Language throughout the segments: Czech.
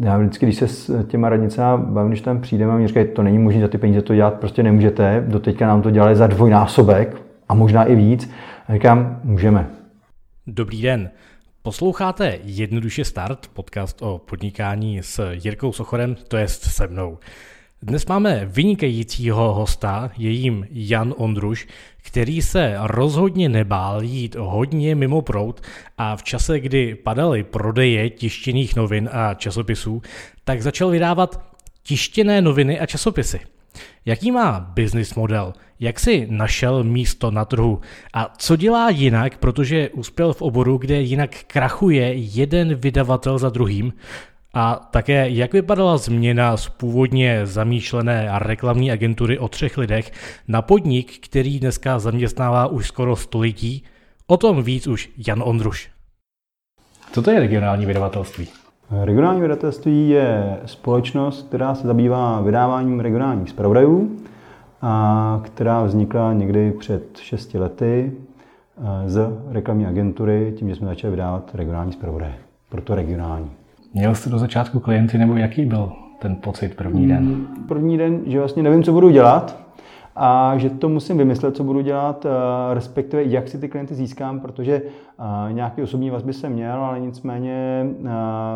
já vždycky, když se s těma radnicemi bavím, když tam přijdeme mi říkají, to není možné za ty peníze to dělat, prostě nemůžete, doteďka nám to dělali za dvojnásobek a možná i víc. A říkám, můžeme. Dobrý den. Posloucháte Jednoduše start, podcast o podnikání s Jirkou Sochorem, to jest se mnou. Dnes máme vynikajícího hosta, je jim Jan Ondruš, který se rozhodně nebál jít hodně mimo prout a v čase, kdy padaly prodeje tištěných novin a časopisů, tak začal vydávat tištěné noviny a časopisy. Jaký má business model? Jak si našel místo na trhu? A co dělá jinak, protože uspěl v oboru, kde jinak krachuje jeden vydavatel za druhým? A také, jak vypadala změna z původně zamýšlené reklamní agentury o třech lidech na podnik, který dneska zaměstnává už skoro století? O tom víc už Jan Ondruš. Co to je regionální vydavatelství? Regionální vydavatelství je společnost, která se zabývá vydáváním regionálních zpravodajů, a která vznikla někdy před 6 lety eh, z reklamní agentury, tím, že jsme začali vydávat regionální zpravodaje, proto regionální. Měl jste do začátku klienty, nebo jaký byl ten pocit první den? Hmm, první den, že vlastně nevím, co budu dělat a že to musím vymyslet, co budu dělat, respektive jak si ty klienty získám, protože nějaké osobní vazby jsem měl, ale nicméně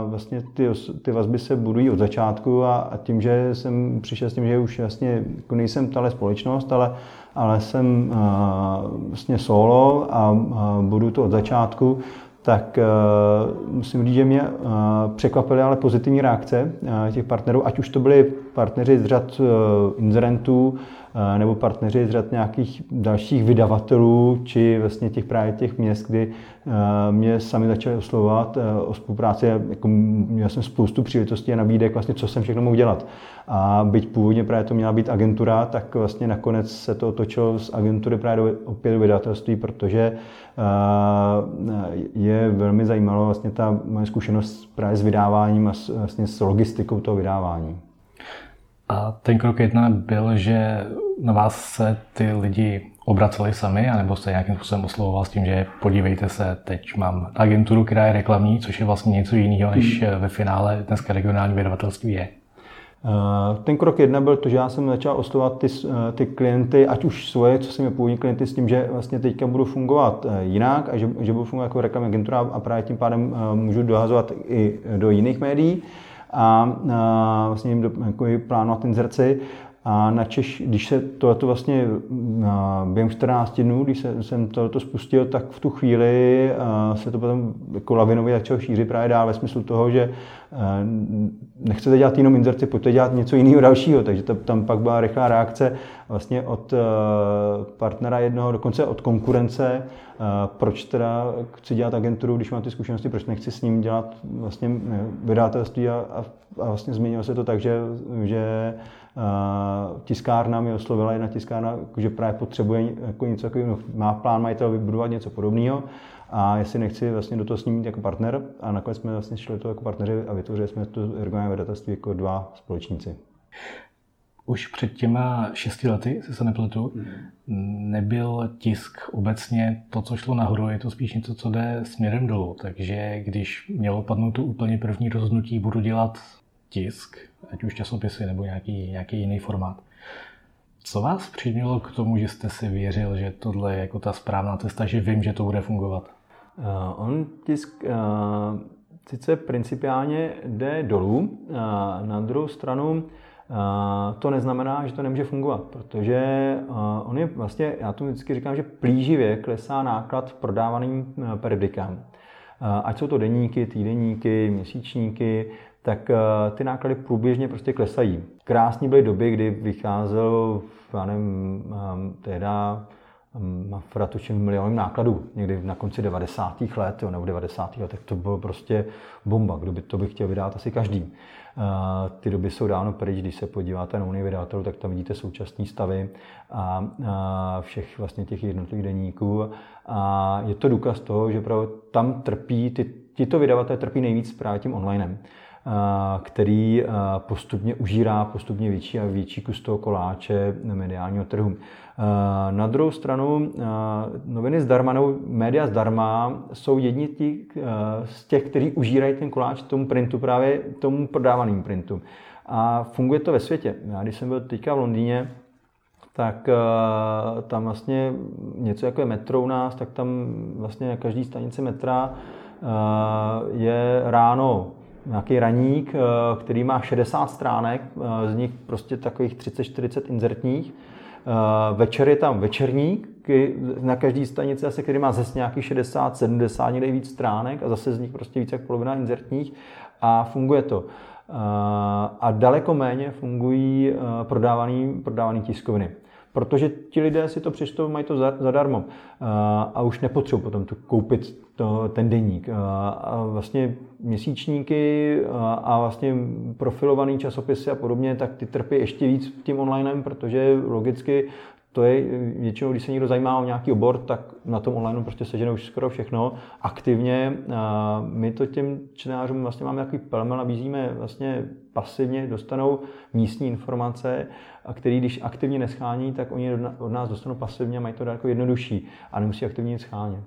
vlastně ty, ty vazby se budují od začátku a, a tím, že jsem přišel s tím, že už vlastně jako nejsem tahle společnost, ale, ale jsem vlastně solo a, a budu to od začátku, tak uh, musím říct, že mě uh, překvapily ale pozitivní reakce uh, těch partnerů, ať už to byli partneři z řad uh, inzerentů, uh, nebo partneři z řad nějakých dalších vydavatelů, či vlastně těch právě těch měst, kdy uh, mě sami začali oslovovat uh, o spolupráci. Jako, měl jsem spoustu příležitostí a nabídek, vlastně, co jsem všechno mohl dělat. A byť původně právě to měla být agentura, tak vlastně nakonec se to otočilo z agentury právě do, opět do vydavatelství, protože je velmi zajímavá vlastně ta moje zkušenost právě s vydáváním a vlastně s logistikou toho vydávání. A ten krok jedna byl, že na vás se ty lidi obraceli sami, anebo jste nějakým způsobem oslovoval s tím, že podívejte se, teď mám agenturu, která je reklamní, což je vlastně něco jiného, než hmm. ve finále dneska regionální vydavatelství je. Eh, ten krok jedna byl to, že já jsem začal oslovovat ty, eh, ty klienty, ať už svoje, co jsem je původní klienty, s tím, že vlastně teďka budu fungovat eh, jinak a že, že budu fungovat jako reklamní agentura a právě tím pádem můžu dohazovat i do jiných médií a, a vlastně jim do, jako plánovat inzerci. A na Češ, když se tohleto vlastně během 14 dnů, když se, jsem tohleto spustil, tak v tu chvíli se to potom jako lavinově začalo šířit právě dál ve smyslu toho, že nechcete dělat jenom inzerci, pojďte dělat něco jiného dalšího. Takže to, tam pak byla rychlá reakce vlastně od partnera jednoho, dokonce od konkurence, proč teda chci dělat agenturu, když mám ty zkušenosti, proč nechci s ním dělat vlastně vydatelství a, a, a vlastně změnilo se to tak, že, že tiskárna mi oslovila jedna tiskárna, že právě potřebuje jako něco takového, má plán majitel vybudovat něco podobného a jestli nechci vlastně do toho s ním mít jako partner a nakonec jsme vlastně šli to jako partneři a vytvořili jsme to ergonomové vydatelství jako dva společníci. Už před těma šesti lety, jestli se nepletu, nebyl tisk obecně to, co šlo nahoru, je to spíš něco, co jde směrem dolů. Takže když mělo padnout to úplně první rozhodnutí, budu dělat tisk, ať už časopisy nebo nějaký, nějaký jiný formát. Co vás přimělo k tomu, že jste si věřil, že tohle je jako ta správná cesta, že vím, že to bude fungovat? Uh, on tisk uh, sice principiálně jde dolů, uh, na druhou stranu to neznamená, že to nemůže fungovat, protože on je vlastně, já to vždycky říkám, že plíživě klesá náklad prodávaným periodikám. Ať jsou to denníky, týdenníky, měsíčníky, tak eh, ty náklady průběžně prostě klesají. Krásný byly doby, kdy vycházel, já nevím, ehm, Mafra tuším milionem nákladů, někdy na konci 90. let, jo, nebo 90. let, tak to bylo prostě bomba, kdo by to by chtěl vydat asi každý. Eh, ty doby jsou dávno pryč, když se podíváte na unii vydavatelů, tak tam vidíte současné stavy a, všech vlastně těch jednotlivých denníků. A je to důkaz toho, že právě tam trpí, ty, tyto vydavatelé trpí nejvíc právě tím onlinem. Který postupně užírá postupně větší a větší kus toho koláče mediálního trhu. Na druhou stranu noviny zdarma nebo média zdarma jsou jedni tí, z těch, kteří užírají ten koláč tomu printu, právě tomu prodávaným printu. A funguje to ve světě. Já když jsem byl teďka v Londýně, tak tam vlastně něco jako je metro u nás, tak tam vlastně na každý stanici metra je ráno nějaký raník, uh, který má 60 stránek, z nich prostě takových 30-40 inzertních. Večer je tam večerník, na každý stanici asi, který má zase nějakých 60, 70, někde víc stránek a zase z nich prostě více jak polovina inzertních a funguje to. A daleko méně fungují prodávaný, prodávaný tiskoviny protože ti lidé si to přečtou, mají to zadarmo a už nepotřebují potom tu koupit to, ten deník. A vlastně měsíčníky a vlastně profilovaný časopisy a podobně, tak ty trpí ještě víc tím onlinem, protože logicky to je většinou, když se někdo zajímá o nějaký obor, tak na tom online prostě sežene už skoro všechno aktivně. My to těm čtenářům vlastně máme takový pelmel, nabízíme vlastně pasivně, dostanou místní informace, a který když aktivně neschání, tak oni od nás dostanou pasivně a mají to jako jednodušší a nemusí aktivně nic schánět.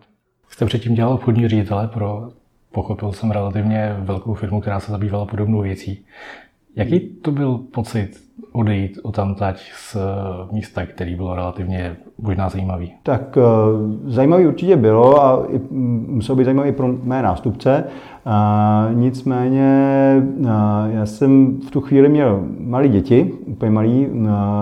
Jste předtím dělal obchodní ředitele pro, pochopil jsem, relativně velkou firmu, která se zabývala podobnou věcí. Jaký to byl pocit odejít o tamtať z místa, který bylo relativně možná zajímavý? Tak eh, zajímavý určitě bylo a muselo být zajímavý pro mé nástupce. A nicméně a já jsem v tu chvíli měl malé děti, úplně malý,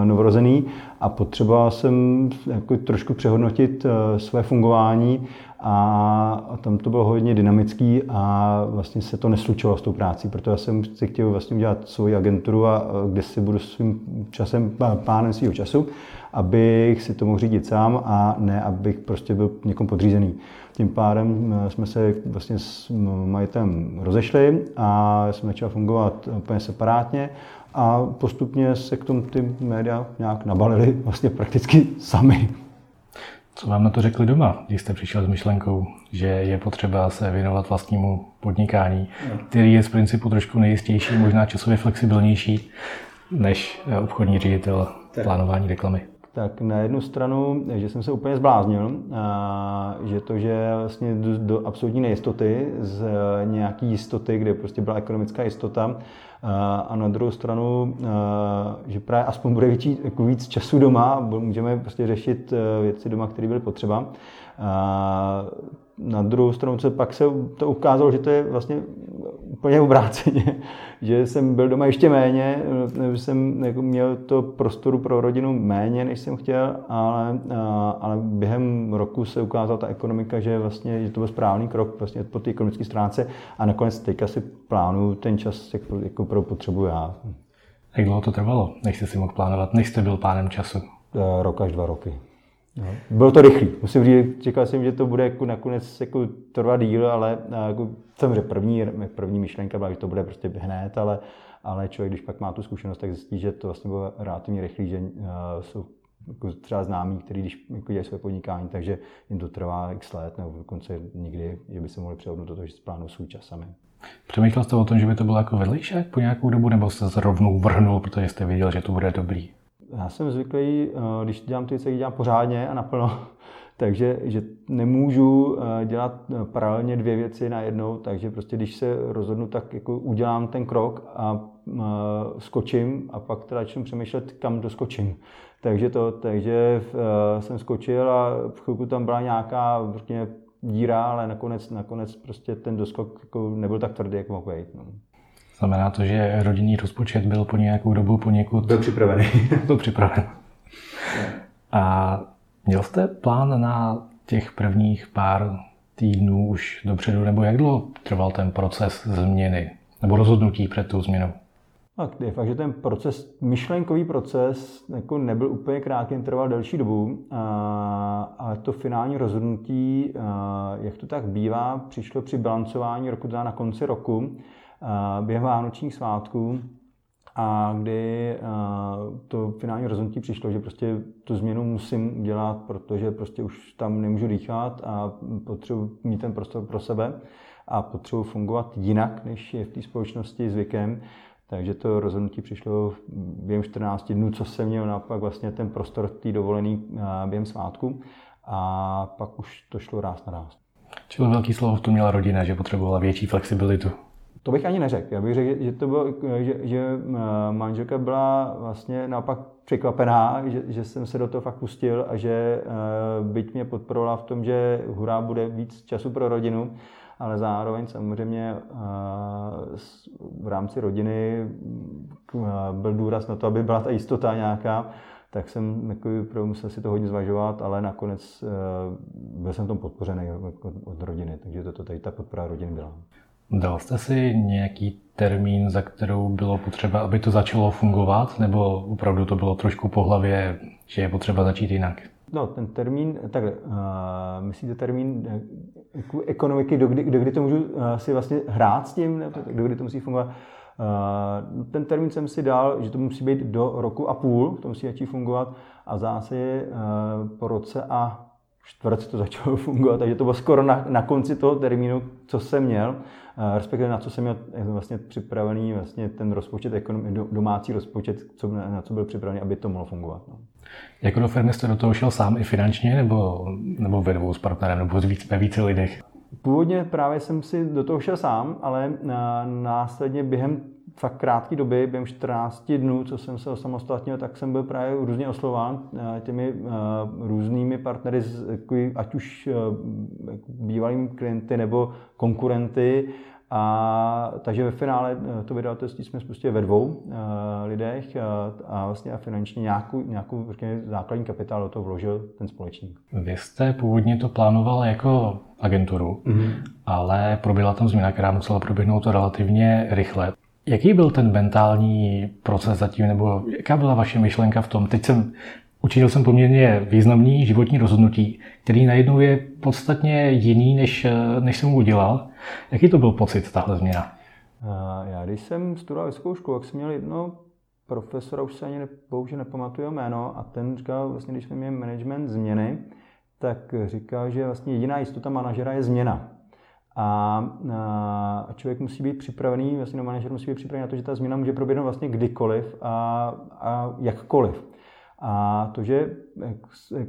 novorozený a potřeboval jsem jako trošku přehodnotit své fungování a tam to bylo hodně dynamický a vlastně se to neslučovalo s tou prácí, proto já jsem si chtěl vlastně udělat svoji agenturu, a, kde si budu svým časem pánem svého času, abych si to mohl řídit sám a ne, abych prostě byl někom podřízený. Tím pádem eh, jsme se vlastně s majitelem rozešli a jsme začali fungovat úplně separátně a postupně se k tomu ty média nějak nabalili vlastně prakticky sami. Co vám na to řekli doma, když jste přišel s myšlenkou, že je potřeba se věnovat vlastnímu podnikání, který je z principu trošku nejistější, možná časově flexibilnější než eh, obchodní ředitel plánování reklamy? Tak na jednu stranu, že jsem se úplně zbláznil, a že to, že vlastně do, do absolutní nejistoty, z nějaký jistoty, kde prostě byla ekonomická jistota, a, a na druhou stranu, a, že právě aspoň bude víc, jako víc času doma, můžeme prostě řešit e, věci doma, které byly potřeba. A, na druhou stranu se pak se to ukázalo, že to je vlastně úplně obráceně, že jsem byl doma ještě méně, že jsem jako měl to prostoru pro rodinu méně, než jsem chtěl, ale, ale během roku se ukázala ta ekonomika, že vlastně že to byl správný krok vlastně po té ekonomické stránce a nakonec teďka si plánuju ten čas, jako, jako pro potřebu já. Jak dlouho to trvalo, než jste si mohl plánovat, než jste byl pánem času? Rok až dva roky. No. Bylo to rychlý. Musím říct, čekal jsem, že to bude jako nakonec jako trvat díl, ale jako, samozřejmě první, první myšlenka byla, že to bude prostě hned, ale, ale člověk, když pak má tu zkušenost, tak zjistí, že to vlastně bylo relativně rychlý, že uh, jsou jako třeba známí, kteří když jako dělají své podnikání, takže jim to trvá x let, nebo dokonce nikdy, že by se mohli přehodnout do toho, že splánou svůj čas sami. Přemýšlel jste o tom, že by to bylo jako vedlejšek po nějakou dobu, nebo jste se rovnou vrhnul, protože jste věděl, že to bude dobrý? Já jsem zvyklý, eh, když dělám ty věci, dělám pořádně a naplno, takže že nemůžu eh, dělat eh, paralelně dvě věci najednou, takže prostě když se rozhodnu, tak jako udělám ten krok a skočím a pak teda začnu přemýšlet, kam doskočím. Takže to, takže jsem skočil a v chvilku tam byla nějaká vrtně díra, ale nakonec, nakonec prostě ten doskok jako nebyl tak tvrdý, jak mohl být. No. Znamená to, že rodinný rozpočet byl po nějakou dobu poněkud... Byl připravený. byl připraven. A měl jste plán na těch prvních pár týdnů už dopředu, nebo jak dlouho trval ten proces změny, nebo rozhodnutí před tou změnou? Tak je fakt, že ten proces, myšlenkový proces jako nebyl úplně krátký, trval delší dobu, ale to finální rozhodnutí, jak to tak bývá, přišlo při balancování roku na konci roku, během vánočních svátků, a kdy to finální rozhodnutí přišlo, že prostě tu změnu musím udělat, protože prostě už tam nemůžu dýchat a potřebuji mít ten prostor pro sebe. a potřebuji fungovat jinak, než je v té společnosti zvykem. Takže to rozhodnutí přišlo během 14 dnů, co jsem měl naopak vlastně ten prostor té dovolený během svátku a pak už to šlo ráz na ráz. Čili velký slovo v tom měla rodina, že potřebovala větší flexibilitu. To bych ani neřekl. Já bych řekl, že, to bylo, že, že manželka byla vlastně naopak překvapená, že, že jsem se do toho fakt pustil a že byť mě podporovala v tom, že hurá bude víc času pro rodinu, ale zároveň samozřejmě v rámci rodiny byl důraz na to, aby byla ta jistota nějaká, tak jsem jako, musel si to hodně zvažovat, ale nakonec byl jsem tom podpořený jako od rodiny, takže to, to tady ta podpora rodiny byla. Dal jste si nějaký termín, za kterou bylo potřeba, aby to začalo fungovat, nebo opravdu to bylo trošku po hlavě, že je potřeba začít jinak? No, ten termín, takhle, uh, myslíte termín uh, ekonomiky, do kdy, to můžu uh, si vlastně hrát s tím, nebo do kdy to musí fungovat? Uh, ten termín jsem si dal, že to musí být do roku a půl, to musí začít fungovat a zásadě uh, po roce a čtvrt to začalo fungovat, takže to bylo skoro na, na konci toho termínu, co jsem měl, uh, respektive na co jsem měl vlastně připravený vlastně ten rozpočet, ekonom, domácí rozpočet, co, na co byl připravený, aby to mohlo fungovat. No. Jako do firmy jste do toho šel sám i finančně, nebo, nebo ve dvou s partnerem, nebo ve více lidech? Původně právě jsem si do toho šel sám, ale následně během fakt krátké doby, během 14 dnů, co jsem se osamostatnil, tak jsem byl právě různě oslován eh, těmi eh, různými partnery, ať už eh, bývalými klienty nebo konkurenty, a, takže ve finále eh, to vydavatelství jsme spustili ve dvou uh, lidech a, eh, a vlastně a finančně nějakou, nějakou řekněme, základní kapitál do toho vložil ten společník. Vy jste původně to plánoval jako agenturu, mm-hmm. ale proběhla tam změna, která musela proběhnout relativně rychle. Jaký byl ten mentální proces zatím, nebo jaká byla vaše myšlenka v tom? Teď jsem Učinil jsem poměrně významný životní rozhodnutí, který najednou je podstatně jiný, než, než jsem udělal. Jaký to byl pocit, tahle změna? Já když jsem studoval vysokou školu, tak jsem měl jedno profesora, už se ani bohužel nepamatuju jméno, a ten říkal, vlastně, když jsme měli management změny, tak říkal, že vlastně jediná jistota manažera je změna. A, a člověk musí být připravený, vlastně no, manažer musí být připravený na to, že ta změna může proběhnout vlastně kdykoliv a, a jakkoliv. A to, že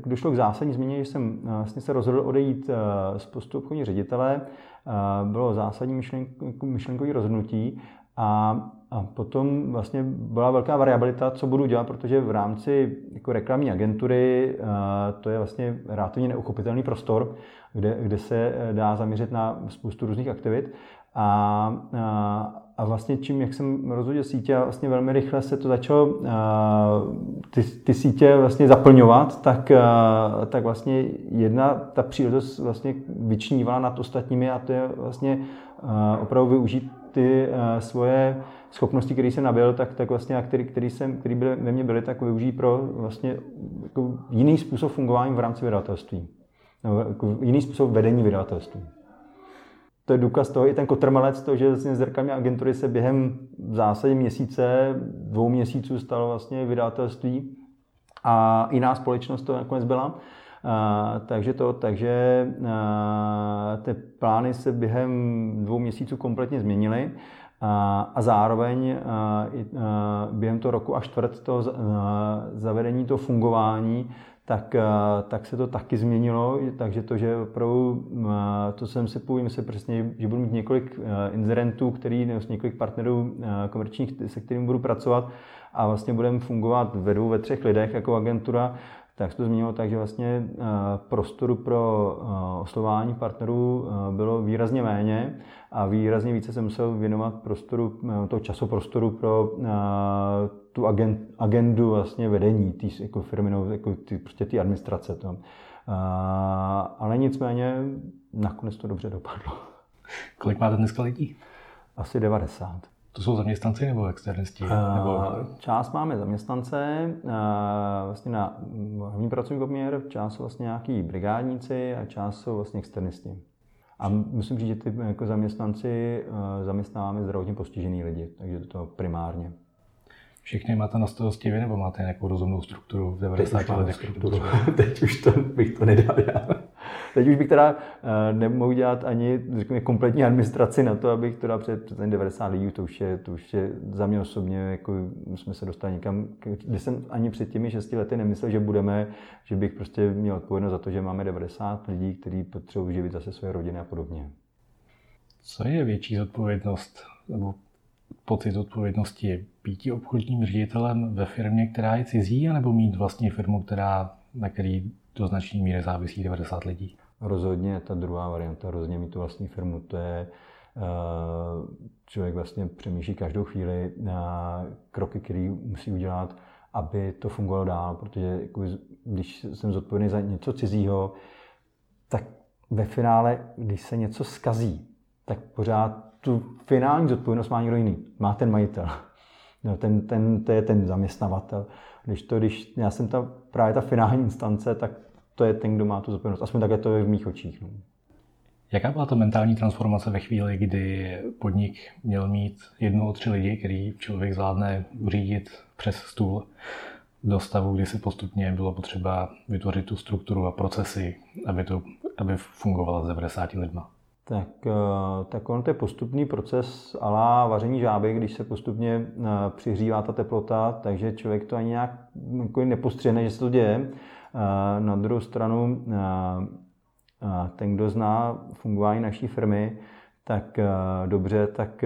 došlo k zásadní změně, že jsem vlastně se rozhodl odejít z postu obchodní ředitele, bylo zásadní myšlenkové rozhodnutí a, a potom vlastně byla velká variabilita, co budu dělat, protože v rámci jako reklamní agentury to je vlastně relativně neuchopitelný prostor, kde, kde se dá zaměřit na spoustu různých aktivit. A, a, a vlastně čím, jak jsem rozhodil sítě a vlastně velmi rychle se to začalo uh, ty, ty sítě vlastně zaplňovat, tak, uh, tak vlastně jedna ta příležitost vlastně vyčnívala nad ostatními a to je vlastně uh, opravdu využít ty svoje schopnosti, které jsem nabil, tak, tak vlastně, a který, který, jsem, který byly, ve mně byly, tak využít pro vlastně jako jiný způsob fungování v rámci vydavatelství. No, jako jiný způsob vedení vydavatelství to je důkaz toho, i ten kotrmelec, to, že vlastně z agentury se během v zásadě měsíce, dvou měsíců stalo vlastně vydavatelství a jiná společnost to nakonec byla. Uh, takže to, takže uh, ty plány se během dvou měsíců kompletně změnily a zároveň během toho roku a čtvrt to zavedení toho fungování tak, eh, tak se to taky změnilo, takže to, že opravdu, eh, to jsem se půjím se přesně, že budu mít několik inzerentů, který, nebo několik partnerů komerčních, se kterými budu pracovat a vlastně budeme fungovat ve dvou, ve třech lidech jako agentura, tak se to změnilo tak, že vlastně prostoru pro oslování partnerů bylo výrazně méně a výrazně více jsem musel věnovat prostoru, toho časoprostoru pro tu agendu vlastně vedení té jako firmy, no, jako ty, prostě ty administrace. To. Ale nicméně nakonec to dobře dopadlo. Kolik máte dneska lidí? Asi 90. To jsou zaměstnanci nebo externisti? Nebo... Část máme zaměstnance, vlastně na hlavní pracovní poměr, část jsou vlastně nějaký brigádníci a část jsou vlastně externisti. A musím říct, že ty jako zaměstnanci zaměstnáváme zdravotně postižený lidi, takže to primárně. Všechny máte na starosti vy, nebo máte nějakou rozumnou strukturu v 90 letech? Strukturu. Teď už to bych to nedal já. Teď už bych teda eh, nemohl dělat ani řekněme, kompletní administraci na to, abych teda před, před ten 90 lidí, to už je, to už je za mě osobně, jako jsme se dostali někam, kde jsem ani před těmi 6 lety nemyslel, že budeme, že bych prostě měl odpovědnost za to, že máme 90 lidí, kteří potřebují živit zase své rodiny a podobně. Co je větší zodpovědnost nebo pocit odpovědnosti být obchodním ředitelem ve firmě, která je cizí, anebo mít vlastně firmu, která, na který do značné míry závisí 90 lidí? Rozhodně ta druhá varianta, rozhodně mít tu vlastní firmu, to je eh, člověk vlastně přemýšlí každou chvíli na kroky, které musí udělat, aby to fungovalo dál, protože když jsem zodpovědný za něco cizího, tak ve finále, když se něco skazí, tak pořád tu finální zodpovědnost má někdo jiný. Má ten majitel. No, ten, ten, to je ten zaměstnavatel. Když to, když já jsem ta, právě ta finální instance, tak to je ten, kdo má tu zodpovědnost. Aspoň takhle to je v mých očích. No. Jaká byla ta mentální transformace ve chvíli, kdy podnik měl mít jednu tři lidi, který člověk zvládne uřídit přes stůl, do stavu, kdy se postupně bylo potřeba vytvořit tu strukturu a procesy, aby, to, aby fungovala s 90 lidma? Tak, eh, tak on to je postupný proces alá vaření žáby, když se postupně eh, přihřívá ta teplota, takže člověk to ani nějak jako nepostřehne, že se to děje. Na druhou stranu, ten, kdo zná fungování naší firmy, tak dobře, tak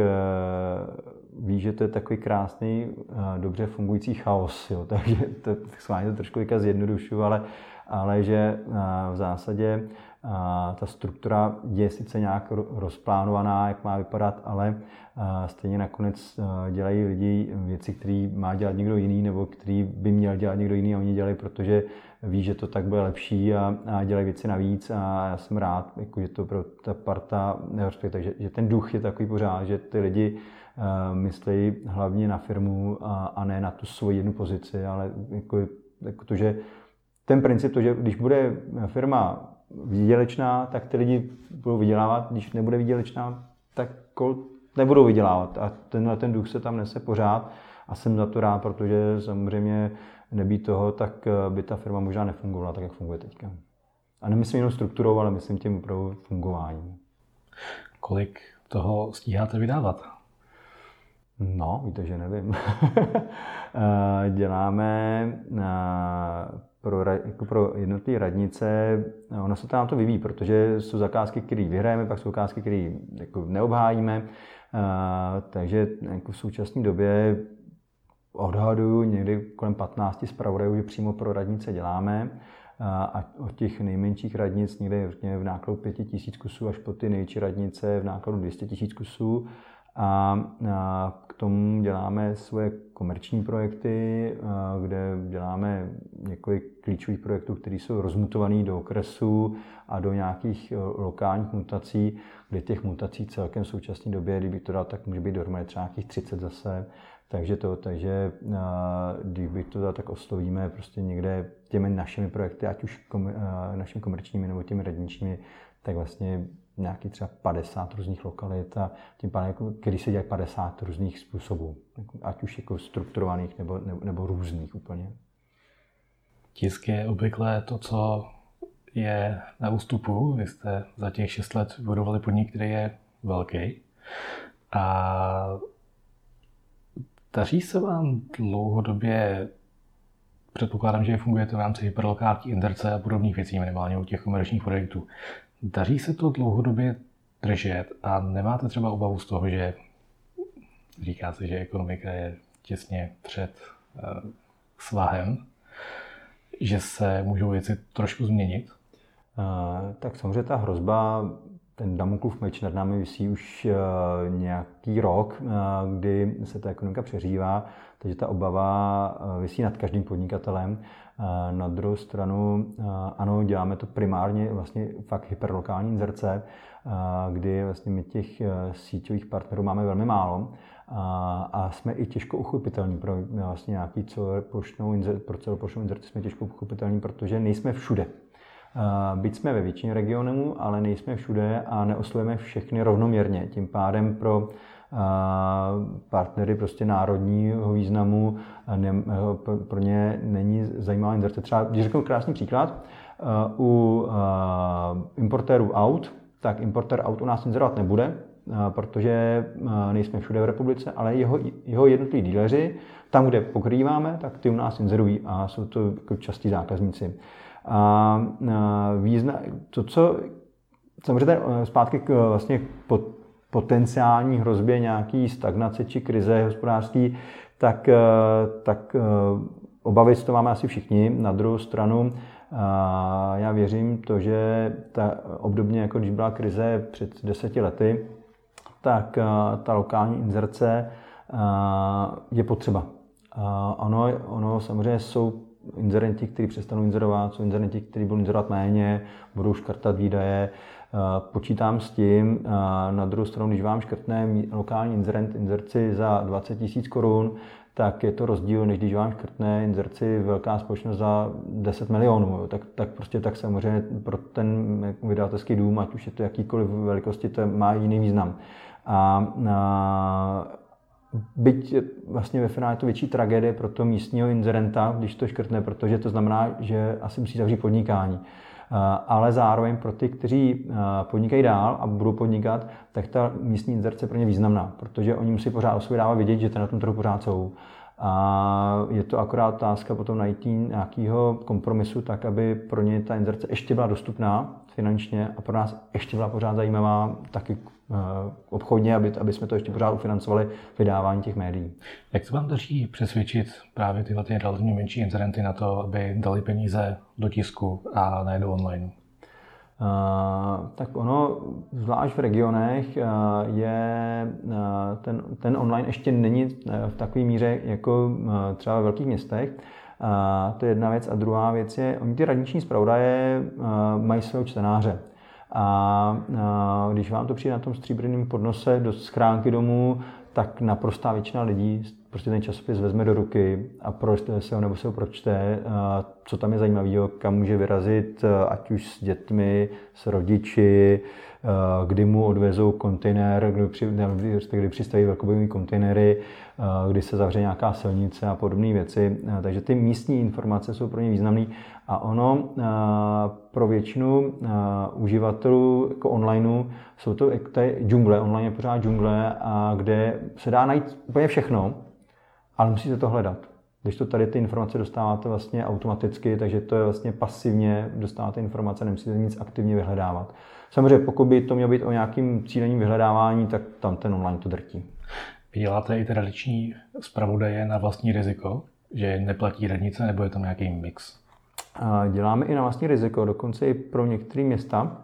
ví, že to je takový krásný, dobře fungující chaos. Jo. Takže to, to trošku zjednodušuju, ale, ale že v zásadě ta struktura je sice nějak rozplánovaná, jak má vypadat, ale stejně nakonec dělají lidi věci, které má dělat někdo jiný, nebo který by měl dělat někdo jiný a oni dělají, protože ví, že to tak bude lepší a, a dělají věci navíc a já jsem rád, jako, že to pro ta parta nerespektuje, že, že ten duch je takový pořád, že ty lidi uh, myslí hlavně na firmu a, a ne na tu svoji jednu pozici, ale jako, jako to, že ten princip, to, že když bude firma výdělečná, tak ty lidi budou vydělávat. Když nebude výdělečná, tak nebudou vydělávat. A tenhle ten duch se tam nese pořád a jsem za to rád, protože samozřejmě nebýt toho, tak eh, by ta firma možná nefungovala tak, jak funguje teďka. A nemyslím jenom strukturou, ale myslím tím opravdu fungováním. Kolik toho stíháte vydávat? No, víte, že nevím. Eh, děláme eh, pro, jako pro jednotlivé radnice, ono se to nám to vyvíjí, protože jsou zakázky, které vyhrajeme, pak jsou zakázky, které jako neobhájíme, takže jako v současné době odhaduju někdy kolem 15 zpravodajů, že přímo pro radnice děláme a od těch nejmenších radnic někde v nákladu 5 tisíc kusů až po ty největší radnice v nákladu 200 tisíc kusů. A k tomu děláme svoje komerční projekty, kde děláme několik klíčových projektů, které jsou rozmutované do okresů a do nějakých e, lokálních mutací, kde těch mutací celkem v současné době, kdyby to dal, tak může být dohromady třeba nějakých 30 zase. Takže to, takže když bych to dal, tak oslovíme prostě někde těmi našimi projekty, ať už kom, našimi komerčními nebo těmi radničními, tak vlastně nějaký třeba 50 různých lokalit a tím pádem, jako, když se dělají 50 různých způsobů, ať už jako strukturovaných nebo, nebo, nebo různých úplně. Tisk je obvykle to, co je na ústupu. Vy jste za těch 6 let budovali podnik, který je velký. A daří se vám dlouhodobě předpokládám, že fungujete v rámci hyperlokální inderce a podobných věcí, minimálně u těch komerčních projektů. Daří se to dlouhodobě držet a nemáte třeba obavu z toho, že říká se, že ekonomika je těsně před uh, svahem, že se můžou věci trošku změnit? Uh, tak samozřejmě ta hrozba, ten Damoklův meč nad námi visí už uh, nějaký rok, uh, kdy se ta ekonomika přeřívá, takže ta obava visí nad každým podnikatelem. Na druhou stranu, ano, děláme to primárně vlastně fakt hyperlokální inzerce, kdy vlastně my těch síťových partnerů máme velmi málo a jsme i těžko uchopitelní pro vlastně nějaký celoplošnou pro celoplošnou inzerci jsme těžko uchopitelní, protože nejsme všude. Byť jsme ve většině regionů, ale nejsme všude a neoslovujeme všechny rovnoměrně. Tím pádem pro partnery prostě národního významu, pro ně není zajímavá inzerce. Třeba, když řeknu krásný příklad, u importérů aut, tak importér aut u nás inzerovat nebude, protože nejsme všude v republice, ale jeho, jeho jednotliví díleři, tam, kde pokrýváme, tak ty u nás inzerují a jsou to jako častí zákazníci. A význa, to, co samozřejmě zpátky k vlastně pod, potenciální hrozbě nějaký stagnace či krize hospodářství, tak, tak obavy z toho máme asi všichni. Na druhou stranu já věřím to, že ta, obdobně jako když byla krize před deseti lety, tak ta lokální inzerce je potřeba. Ono, ono samozřejmě jsou inzerenti, kteří přestanou inzerovat, jsou inzerenti, kteří budou inzerovat méně, budou škrtat výdaje. Počítám s tím, na druhou stranu, když vám škrtne lokální inzerent inzerci za 20 000 korun, tak je to rozdíl, než když vám škrtne inzerci velká společnost za 10 milionů. Tak, tak prostě tak samozřejmě pro ten vydavatelský dům, ať už je to jakýkoliv velikosti, to má jiný význam. A, a byť vlastně ve finále je to větší tragédie pro to místního inzerenta, když to škrtne, protože to znamená, že asi musí zavřít podnikání. Ale zároveň pro ty, kteří podnikají dál a budou podnikat, tak ta místní inzerce je pro ně významná, protože oni musí pořád o sobě dávat vědět, že na tom trhu pořád jsou. A je to akorát otázka potom najít nějakého kompromisu, tak aby pro ně ta inzerce ještě byla dostupná finančně a pro nás ještě byla pořád zajímavá taky Eh, obchodně, aby, aby jsme to ještě pořád ufinancovali vydávání těch médií. Jak se vám daří přesvědčit právě tyhle ty relativně menší incidenty na to, aby dali peníze do tisku a ne do online? Uh, tak ono, zvlášť v regionech, uh, je uh, ten, ten online ještě není v takové míře jako třeba ve velkých městech. To je jedna věc. A druhá věc je, oni ty radniční zpravodaje mají svého čtenáře. A, když vám to přijde na tom stříbrném podnose do schránky domů, tak naprostá většina lidí prostě ten časopis vezme do ruky a pročte se ho nebo se ho pročte, co tam je zajímavého, kam může vyrazit, ať už s dětmi, s rodiči, kdy mu odvezou kontejner, kdy, při, přistaví velkobojové kontejnery, kdy se zavře nějaká silnice a podobné věci. Takže ty místní informace jsou pro ně významné a ono pro většinu uživatelů jako onlineu jsou to, to je džungle, online je pořád džungle, a kde se dá najít úplně všechno, ale musíte to hledat. Když to tady ty informace dostáváte vlastně automaticky, takže to je vlastně pasivně, dostáváte informace, nemusíte nic aktivně vyhledávat. Samozřejmě, pokud by to mělo být o nějakým cíleným vyhledávání, tak tam ten online to drtí. Vy děláte i tradiční zpravodaje na vlastní riziko, že neplatí radnice, nebo je tam nějaký mix? Děláme i na vlastní riziko, dokonce i pro některé města,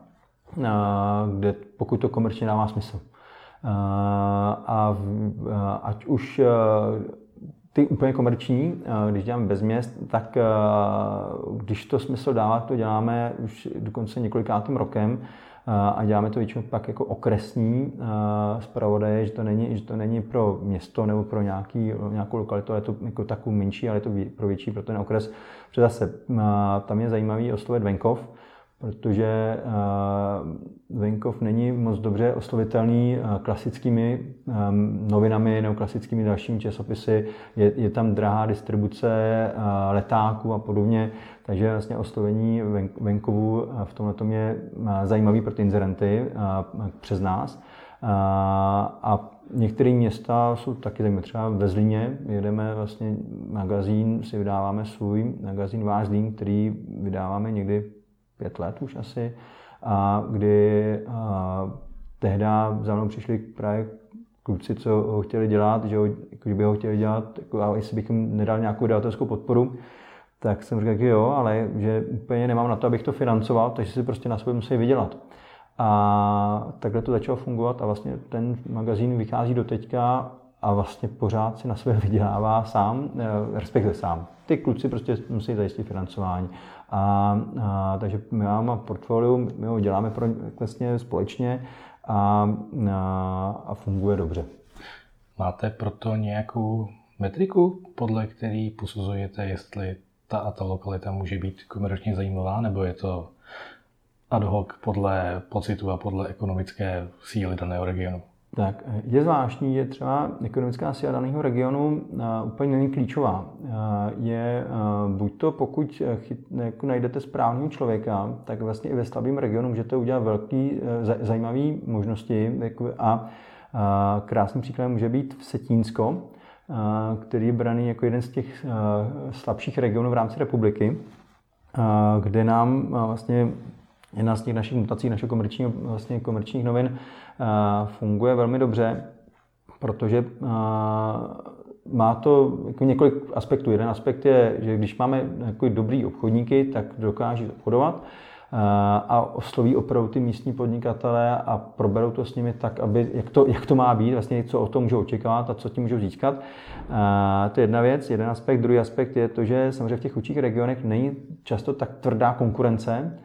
kde pokud to komerčně dává smysl. A ať už ty úplně komerční, když děláme bez měst, tak když to smysl dává, to děláme už dokonce několikátým rokem, a děláme to většinou pak jako okresní zpravodaje, že to není, že to není pro město nebo pro nějaký, nějakou lokalitu, ale je to jako takovou menší, ale je to pro větší, pro ten okres. Protože zase tam je zajímavý oslovit venkov, protože venkov není moc dobře oslovitelný klasickými novinami nebo klasickými dalšími časopisy. Je, je tam drahá distribuce letáků a podobně, takže vlastně oslovení venkovu v tomhle tom je zajímavý pro ty inzerenty přes nás. A některé města jsou taky zajímavé. Třeba ve Zlíně jedeme vlastně magazín, si vydáváme svůj magazín Váš který vydáváme někdy pět let už asi, a kdy a, tehdy za mnou přišli právě kluci, co ho chtěli dělat, že, ho, jako, že by ho chtěli dělat, jako, a jestli bych jim nedal nějakou davatelskou podporu, tak jsem říkal, že jo, ale že úplně nemám na to, abych to financoval, takže si prostě na sobě musí vydělat. A takhle to začalo fungovat a vlastně ten magazín vychází do teďka a vlastně pořád si na sebe vydělává sám, eh, respektive sám. Ty kluci prostě musí zajistit financování. A, a, takže my máme portfolio, my ho děláme pro, vlastně společně a, a, a funguje dobře. Máte proto nějakou metriku, podle který posuzujete, jestli ta a ta lokalita může být komerčně zajímavá, nebo je to ad hoc podle pocitu a podle ekonomické síly daného regionu? Tak je zvláštní, že třeba ekonomická síla daného regionu úplně není klíčová. je buď to, pokud chyt, jako najdete správného člověka, tak vlastně i ve slabém regionu můžete udělat velký zajímavé možnosti jako a krásný příklad může být Setínsko, který je braný jako jeden z těch slabších regionů v rámci republiky, kde nám vlastně jedna z těch našich mutací, našich komerčních, vlastně komerčních novin funguje velmi dobře, protože má to jako několik aspektů. Jeden aspekt je, že když máme dobrý obchodníky, tak dokáží obchodovat a osloví opravdu ty místní podnikatele a proberou to s nimi tak, aby, jak, to, jak to má být, vlastně co o tom můžou očekávat a co tím můžou získat. To je jedna věc, jeden aspekt. Druhý aspekt je to, že samozřejmě v těch učích regionech není často tak tvrdá konkurence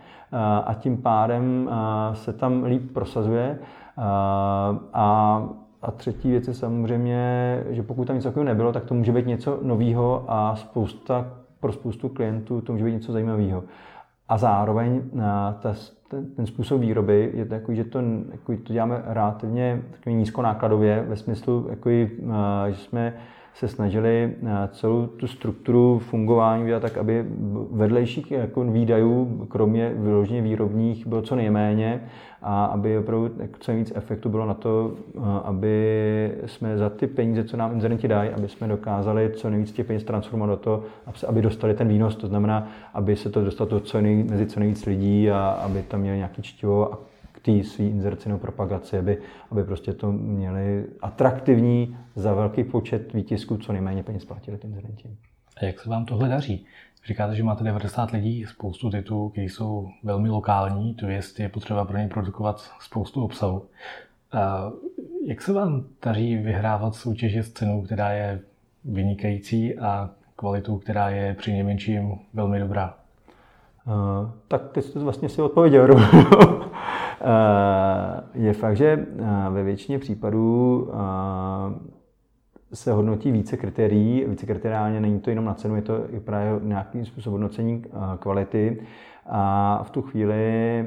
a tím pádem se tam líp prosazuje. A a třetí věc je samozřejmě, že pokud tam něco takového nebylo, tak to může být něco nového a spousta, pro spoustu klientů to může být něco zajímavého. A zároveň ta, ten, ten způsob výroby je takový, že to, jako to děláme relativně nízkonákladově, ve smyslu, jako, že jsme se snažili eh, celou tu strukturu fungování udělat tak, aby vedlejších jako výdajů, kromě vyloženě výrobních, bylo co nejméně a aby opravdu co nejvíc efektu bylo na to, eh, aby jsme za ty peníze, co nám inzerenti dají, aby jsme dokázali co nejvíc těch peněz transformovat do toho, aby dostali ten výnos, to znamená, aby se to dostalo co nej, mezi co nejvíc lidí a aby tam měli nějaký čtivo a té své inzerci nebo propagaci, aby, aby prostě to měli atraktivní za velký počet výtisků, co nejméně peněz platili ty inzerenti. A jak se vám tohle daří? Říkáte, že máte 90 lidí, spoustu titulů, které jsou velmi lokální, to je, je potřeba pro ně produkovat spoustu obsahu. A jak se vám daří vyhrávat soutěže s cenou, která je vynikající a kvalitou, která je při nejmenším velmi dobrá? Uh, tak teď jste vlastně si odpověděl. Eh, je fakt, že eh, ve většině případů eh, se hodnotí více kritérií, více kritériálně není to jenom na cenu, je to i právě nějaký způsob hodnocení kvality. A v tu chvíli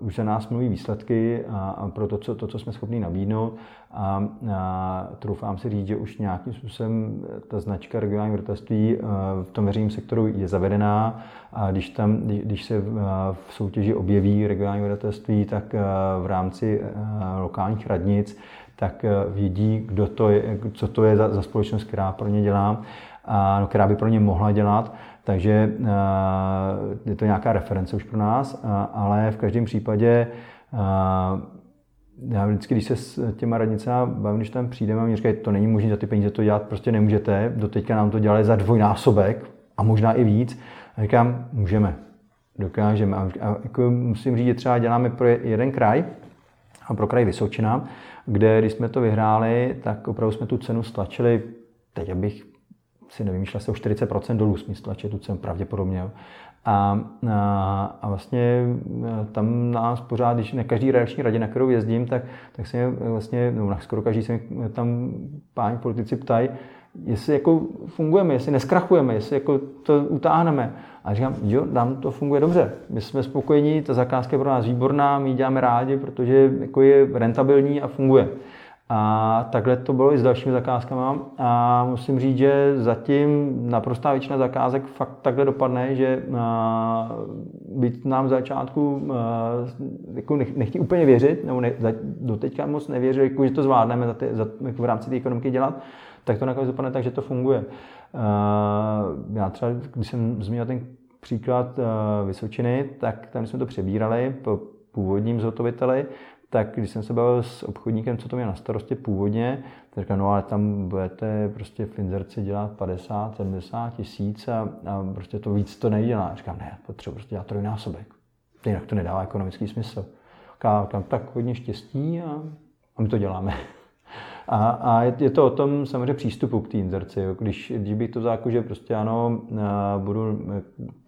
už za nás mluví výsledky a pro to, co, to, co jsme schopni nabídnout. A, a troufám si říct, že už nějakým způsobem ta značka regionální vrtelství v tom veřejném sektoru je zavedená a když, tam, když se v soutěži objeví regionální vrtelství, tak v rámci lokálních radnic tak vidí, kdo to je, co to je za, za společnost, která pro ně dělá, a, no, která by pro ně mohla dělat. Takže je to nějaká reference už pro nás, ale v každém případě já vždycky, když se s těma radnicema bavím, když tam přijdeme mi říkají, to není možné za ty peníze to dělat, prostě nemůžete, doteďka nám to dělali za dvojnásobek a možná i víc. A říkám, můžeme, dokážeme. A, a jako musím říct, že třeba děláme pro jeden kraj, a pro kraj Vysočina, kde když jsme to vyhráli, tak opravdu jsme tu cenu stlačili, teď abych si nevymýšlel, se o 40% dolů jsme stlačili tu cenu pravděpodobně. A, a, a vlastně e, tam nás pořád, když na každý reakční radě, na kterou jezdím, tak, tak se vlastně, no, skoro každý se tam páni politici ptají, jestli jako fungujeme, jestli neskrachujeme, jestli jako to utáhneme. A říkám, jo, nám to funguje dobře. My jsme spokojení, ta zakázka je pro nás výborná, my ji děláme rádi, protože jako je rentabilní a funguje. A takhle to bylo i s dalšími zakázkami. A musím říct, že zatím naprostá většina zakázek fakt takhle dopadne, že byť nám v začátku jako nechtějí úplně věřit, nebo ne, doteďka moc nevěřili, jako, že to zvládneme za ty, za, jako v rámci té ekonomiky dělat, tak to nakonec dopadne tak, že to funguje. Já třeba, když jsem zmínil ten příklad Vysočiny, tak tam jsme to přebírali po původním zhotoviteli, tak když jsem se bavil s obchodníkem, co to měl na starosti původně, tak říkal, no ale tam budete prostě v inzerci dělat 50, 70 tisíc a, a prostě to víc to nedělá. Říkám, ne, potřebuji prostě dělat trojnásobek. Jinak to nedává ekonomický smysl. Říkám, tak hodně štěstí a, a my to děláme. A, a je to o tom samozřejmě přístupu k té inzerci. Když, když bych to vzal jako, že prostě ano, budu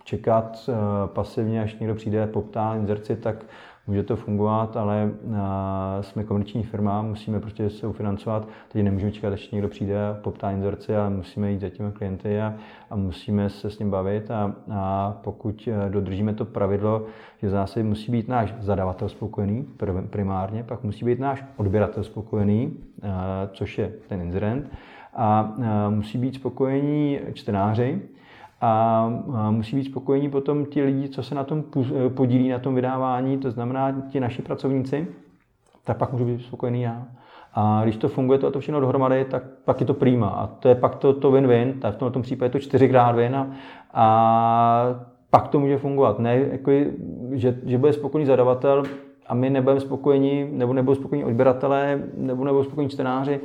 čekat pasivně, až někdo přijde poptá inzerci, tak může to fungovat, ale jsme komerční firma, musíme prostě se ufinancovat, teď nemůžeme čekat, až někdo přijde a poptá inzerci, ale musíme jít za těmi klienty a, a musíme se s ním bavit. A, a pokud e, dodržíme to pravidlo, že zase musí být náš zadavatel spokojený primárně, pak musí být náš odběratel spokojený, což je ten inzerent, a musí být spokojení čtenáři, a musí být spokojení potom ti lidi, co se na tom podílí, na tom vydávání, to znamená ti naši pracovníci, tak pak můžu být spokojený já. A když to funguje to a to všechno dohromady, tak pak je to prima. A to je pak to, to win-win, tak v tomto případě je to čtyřikrát win a, a pak to může fungovat. Ne, jako, že, že bude spokojený zadavatel a my nebudeme spokojení, nebo nebudou spokojení odběratelé, nebo nebudou spokojení čtenáři,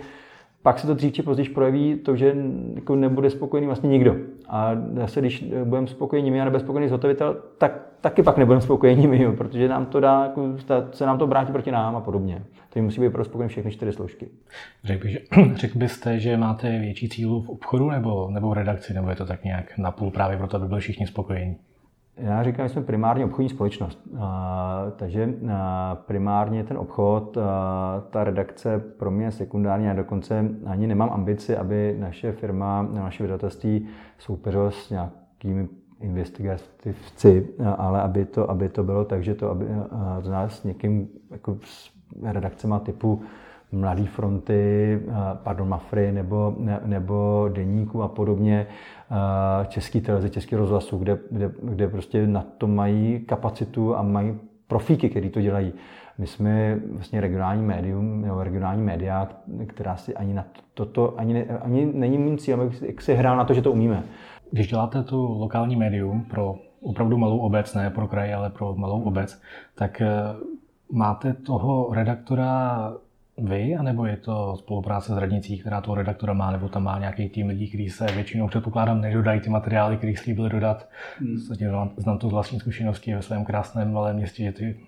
pak se to dřív či později projeví to, že jako nebude spokojený vlastně nikdo. A zase, když budeme spokojení my a nebude spokojený zhotovitel, tak taky pak nebudeme spokojení my, protože nám to dá, jako, se nám to obrátí proti nám a podobně. Takže musí být pro spokojený všechny čtyři složky. Řekl, bych, že, řekl byste, že máte větší cílu v obchodu nebo, nebo v redakci, nebo je to tak nějak napůl právě proto, aby byli všichni spokojení? Já říkám, že jsme primárně obchodní společnost, takže primárně ten obchod, ta redakce pro mě je sekundární. A dokonce ani nemám ambici, aby naše firma, naše vydatelství soupeřilo s nějakými investigativci, ale aby to, aby to bylo tak, že to, aby, to nás někým jako s redakcema typu Mladý fronty, pardon, Mafry nebo, ne, nebo Deníku a podobně, Český televize, Český rozhlasu, kde, kde, kde prostě na to mají kapacitu a mají profíky, který to dělají. My jsme vlastně regionální médium, nebo regionální média, která si ani na toto, to, ani, ne, ani není mým cílem, jak se hrál na to, že to umíme. Když děláte tu lokální médium pro opravdu malou obec, ne pro kraj, ale pro malou obec, tak eh, máte toho redaktora vy, anebo je to spolupráce s radnicí, která toho redaktora má, nebo tam má nějaký tým lidí, kteří se většinou předpokládám nedodají ty materiály, které slíbili dodat. Hmm. Znám to z vlastní zkušenosti ve svém krásném malém městě, že ty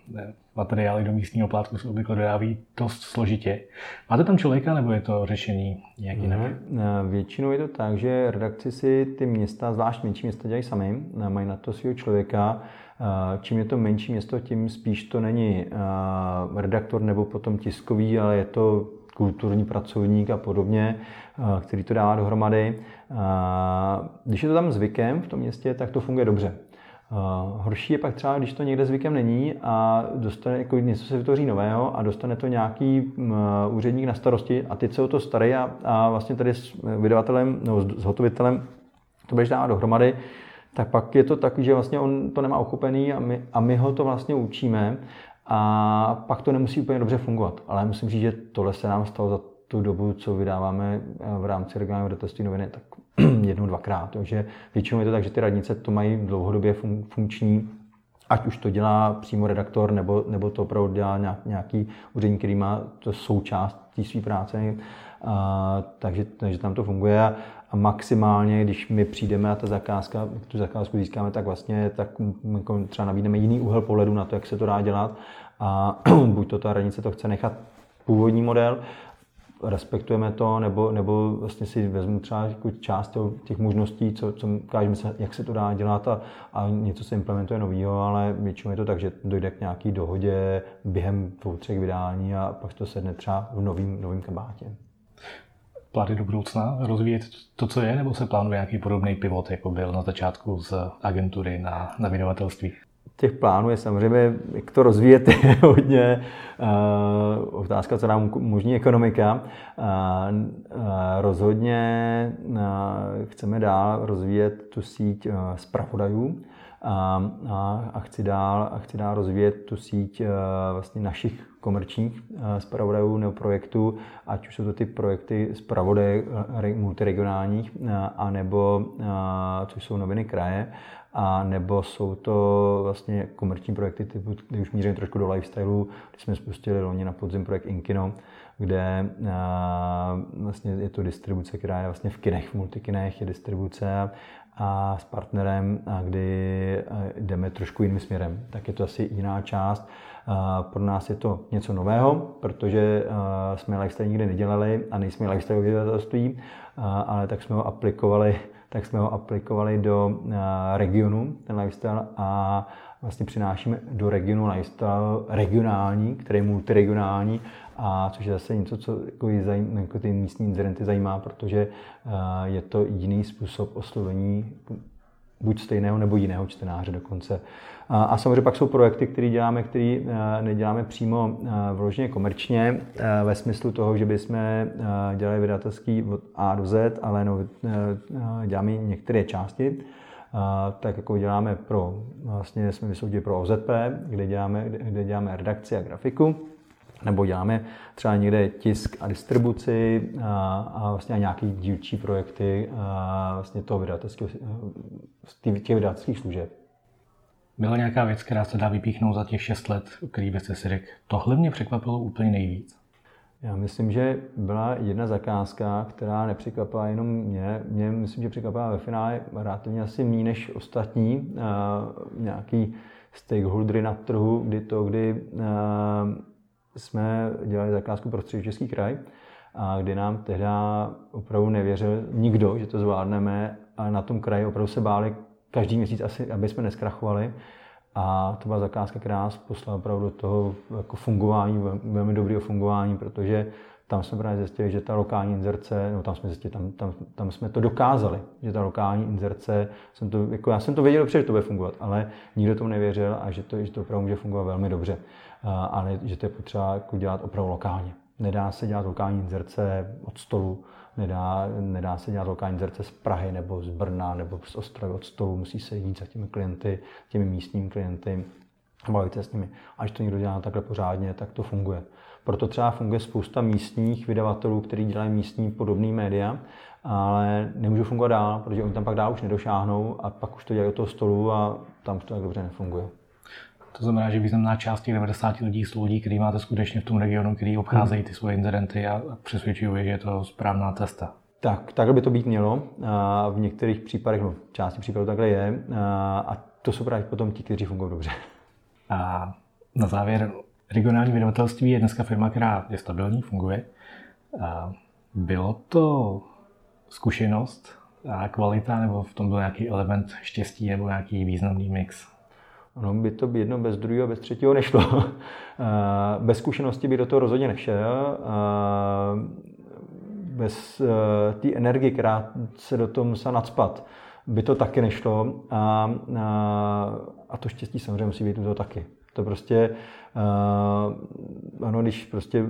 materiály do místního plátku se obvykle dodávají dost složitě. Máte tam člověka, nebo je to řešení nějak jinak? Hmm. Většinou je to tak, že redakci si ty města, zvlášť menší města, dělají sami, mají na to svého člověka, Čím je to menší město, tím spíš to není redaktor nebo potom tiskový, ale je to kulturní pracovník a podobně, který to dává dohromady. Když je to tam zvykem v tom městě, tak to funguje dobře. Horší je pak třeba, když to někde zvykem není a dostane, jako něco se vytvoří nového a dostane to nějaký úředník na starosti a teď se o to starý a, a vlastně tady s vydavatelem nebo s hotovitelem to budeš dávat dohromady, tak pak je to tak, že vlastně on to nemá uchopený a my, a my ho to vlastně učíme a pak to nemusí úplně dobře fungovat. Ale musím říct, že tohle se nám stalo za tu dobu, co vydáváme eh, v rámci regionálního vydatelství noviny, tak jednou, dvakrát. Takže většinou je to tak, že ty radnice to mají dlouhodobě fun- funkční, ať už to dělá přímo redaktor, nebo, nebo to opravdu dělá nějaký úředník, který má to součást té své práce. A, takže, takže tam to funguje. A, a maximálně, když my přijdeme a ta zakázka, tu zakázku získáme, tak vlastně tak jako třeba nabídneme jiný úhel pohledu na to, jak se to dá dělat. A buď to ta radnice to chce nechat původní model, respektujeme to, nebo, nebo vlastně si vezmu třeba jako část těch možností, co, co ukážeme se, jak se to dá dělat a, a něco se implementuje novýho, ale většinou je to tak, že dojde k nějaký dohodě během dvou, třech vydání a pak to sedne třeba v novým, novým kabátě plány do budoucna rozvíjet to, co je, nebo se plánuje nějaký podobný pivot, jako byl na začátku z agentury na, na vydavatelství? Těch plánů je samozřejmě, jak to rozvíjet, je hodně uh, otázka, co nám umožní ekonomika. Uh, uh, rozhodně uh, chceme dál rozvíjet tu síť uh, zpravodajů, a, a, a, chci dál, a chci dál rozvíjet tu síť vlastně našich komerčních zpravodajů nebo projektů, ať už jsou to ty projekty zpravodajů multiregionálních, anebo což jsou noviny kraje, a nebo jsou to vlastně komerční projekty, typu, kdy už mířím trošku do lifestyleu, kdy jsme spustili loni na podzim projekt Inkino, kde vlastně je to distribuce, která je vlastně v kinech, v multikinech je distribuce a s partnerem, a kdy jdeme trošku jiným směrem. Tak je to asi jiná část. Pro nás je to něco nového, protože jsme lifestyle nikdy nedělali a nejsme lifestyle vydavatelství, ale tak jsme ho aplikovali, tak jsme ho aplikovali do regionu, ten lifestyle, a vlastně přinášíme do regionu lifestyle regionální, který je multiregionální, a což je zase něco, co jako, zajím, jako ty místní incidenty zajímá, protože je to jiný způsob oslovení buď stejného nebo jiného čtenáře dokonce. A, samozřejmě pak jsou projekty, které děláme, které neděláme přímo vloženě komerčně, ve smyslu toho, že bychom dělali vydatelský od A do Z, ale no, děláme některé části tak jako děláme pro, vlastně jsme vysoudili pro OZP, kde děláme, kde děláme redakci a grafiku, nebo děláme třeba někde tisk a distribuci a, a vlastně nějaký dílčí projekty a vlastně toho vydavatelského, těch vydavatelských služeb. Byla nějaká věc, která se dá vypíchnout za těch 6 let, který byste si řekl, tohle mě překvapilo úplně nejvíc? Já myslím, že byla jedna zakázka, která nepřekvapila jenom mě. Mě myslím, že překvapila ve finále relativně asi méně než ostatní. Uh, nějaký stakeholdery na trhu, kdy to, kdy uh, jsme dělali zakázku pro Český kraj, a kdy nám tehdy opravdu nevěřil nikdo, že to zvládneme a na tom kraji opravdu se báli každý měsíc asi, aby jsme neskrachovali. A to byla zakázka, která nás poslala opravdu do toho jako fungování, velmi dobrého fungování, protože tam jsme právě zjistili, že ta lokální inzerce, no tam jsme zjistili, tam, tam, tam jsme to dokázali, že ta lokální inzerce, jsem to, jako já jsem to věděl že to bude fungovat, ale nikdo tomu nevěřil a že to, že to opravdu může fungovat velmi dobře, ale že to je potřeba jako dělat opravdu lokálně. Nedá se dělat lokální inzerce od stolu, Nedá, nedá se dělat lokální inzerce z Prahy nebo z Brna nebo z Ostravy od stolu, musí se jít za těmi klienty, těmi místními klienty a bavit se s nimi. A když to někdo dělá takhle pořádně, tak to funguje. Proto třeba funguje spousta místních vydavatelů, kteří dělají místní podobné média, ale nemůžou fungovat dál, protože oni tam pak dál už nedošáhnou a pak už to dělají od toho stolu a tam už to tak dobře nefunguje. To znamená, že významná část těch 90 lidí jsou lidi, kteří máte skutečně v tom regionu, kteří obcházejí ty svoje incidenty a přesvědčují, že je to správná cesta. Tak, takhle by to být mělo. V některých případech, no v části případů takhle je. A to jsou právě potom ti, kteří fungují dobře. A na závěr, regionální vydavatelství je dneska firma, která je stabilní, funguje. A bylo to zkušenost a kvalita, nebo v tom byl nějaký element štěstí nebo nějaký významný mix? Ono by to jedno bez druhého, bez třetího nešlo. Eh, bez zkušenosti by do toho rozhodně nešel. Eh, bez eh, té energie, která se do toho musela nadspat, by to taky nešlo. A, a, a to štěstí samozřejmě musí být u toho taky. To prostě, ano, když prostě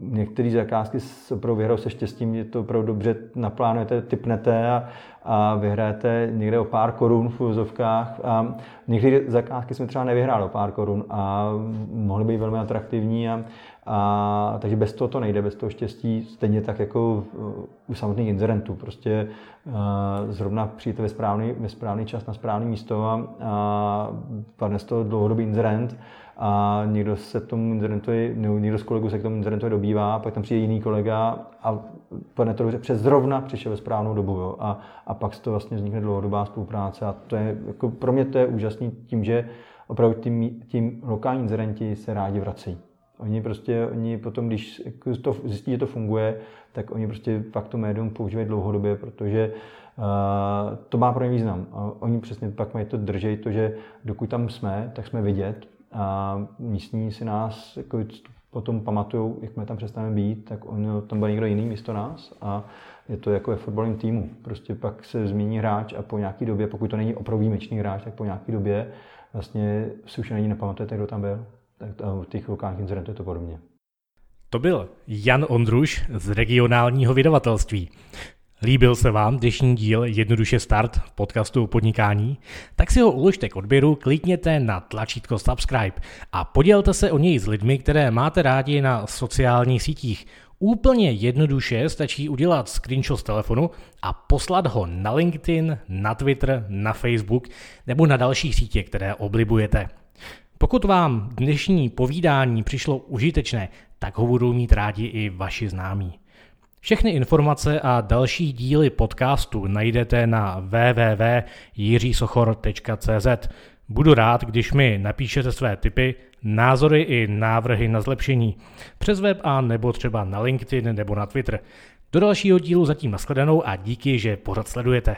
některé zakázky opravdu vyhrajou se štěstím, je to opravdu dobře naplánujete, typnete a, a vyhrajete někde o pár korun v úzovkách. A některé zakázky jsme třeba nevyhráli o pár korun a mohly být velmi atraktivní a, a, takže bez toho to nejde, bez toho štěstí, stejně tak jako u samotných inzerentů. Prostě uh, zrovna přijďte ve správný, ve správný čas na správné místo a, a padne z toho dlouhodobý inzerent a někdo se tomu inzerentu, někdo z kolegů se k tomu inzerentu dobývá, pak tam přijde jiný kolega a padne to dobře, přes zrovna přišel ve správnou dobu. Jo. A, a pak z toho vlastně vznikne dlouhodobá spolupráce a to je, jako pro mě to je úžasný tím, že opravdu tím, tím lokální inzerenti se rádi vracejí. Oni prostě, oni potom, když jako to zjistí, že to funguje, tak oni prostě pak to médium používají dlouhodobě, protože uh, to má pro ně význam. A oni přesně pak mají to držej, to, že dokud tam jsme, tak jsme vidět a místní si nás jako potom pamatují, jak jsme tam přestaneme být, tak on, tam byl někdo jiný místo nás a je to jako ve fotbalovém týmu. Prostě pak se změní hráč a po nějaké době, pokud to není opravdu výjimečný hráč, tak po nějaké době vlastně si už není nepamatujete, kdo tam byl tak u těch lokálních incidentů je to podobně. To byl Jan Ondruš z regionálního vydavatelství. Líbil se vám dnešní díl Jednoduše start podcastu o podnikání? Tak si ho uložte k odběru, klikněte na tlačítko subscribe a podělte se o něj s lidmi, které máte rádi na sociálních sítích. Úplně jednoduše stačí udělat screenshot z telefonu a poslat ho na LinkedIn, na Twitter, na Facebook nebo na další sítě, které oblibujete. Pokud vám dnešní povídání přišlo užitečné, tak ho budou mít rádi i vaši známí. Všechny informace a další díly podcastu najdete na www.jiřisochor.cz. Budu rád, když mi napíšete své tipy, názory i návrhy na zlepšení přes web a nebo třeba na LinkedIn nebo na Twitter. Do dalšího dílu zatím nashledanou a díky, že pořád sledujete.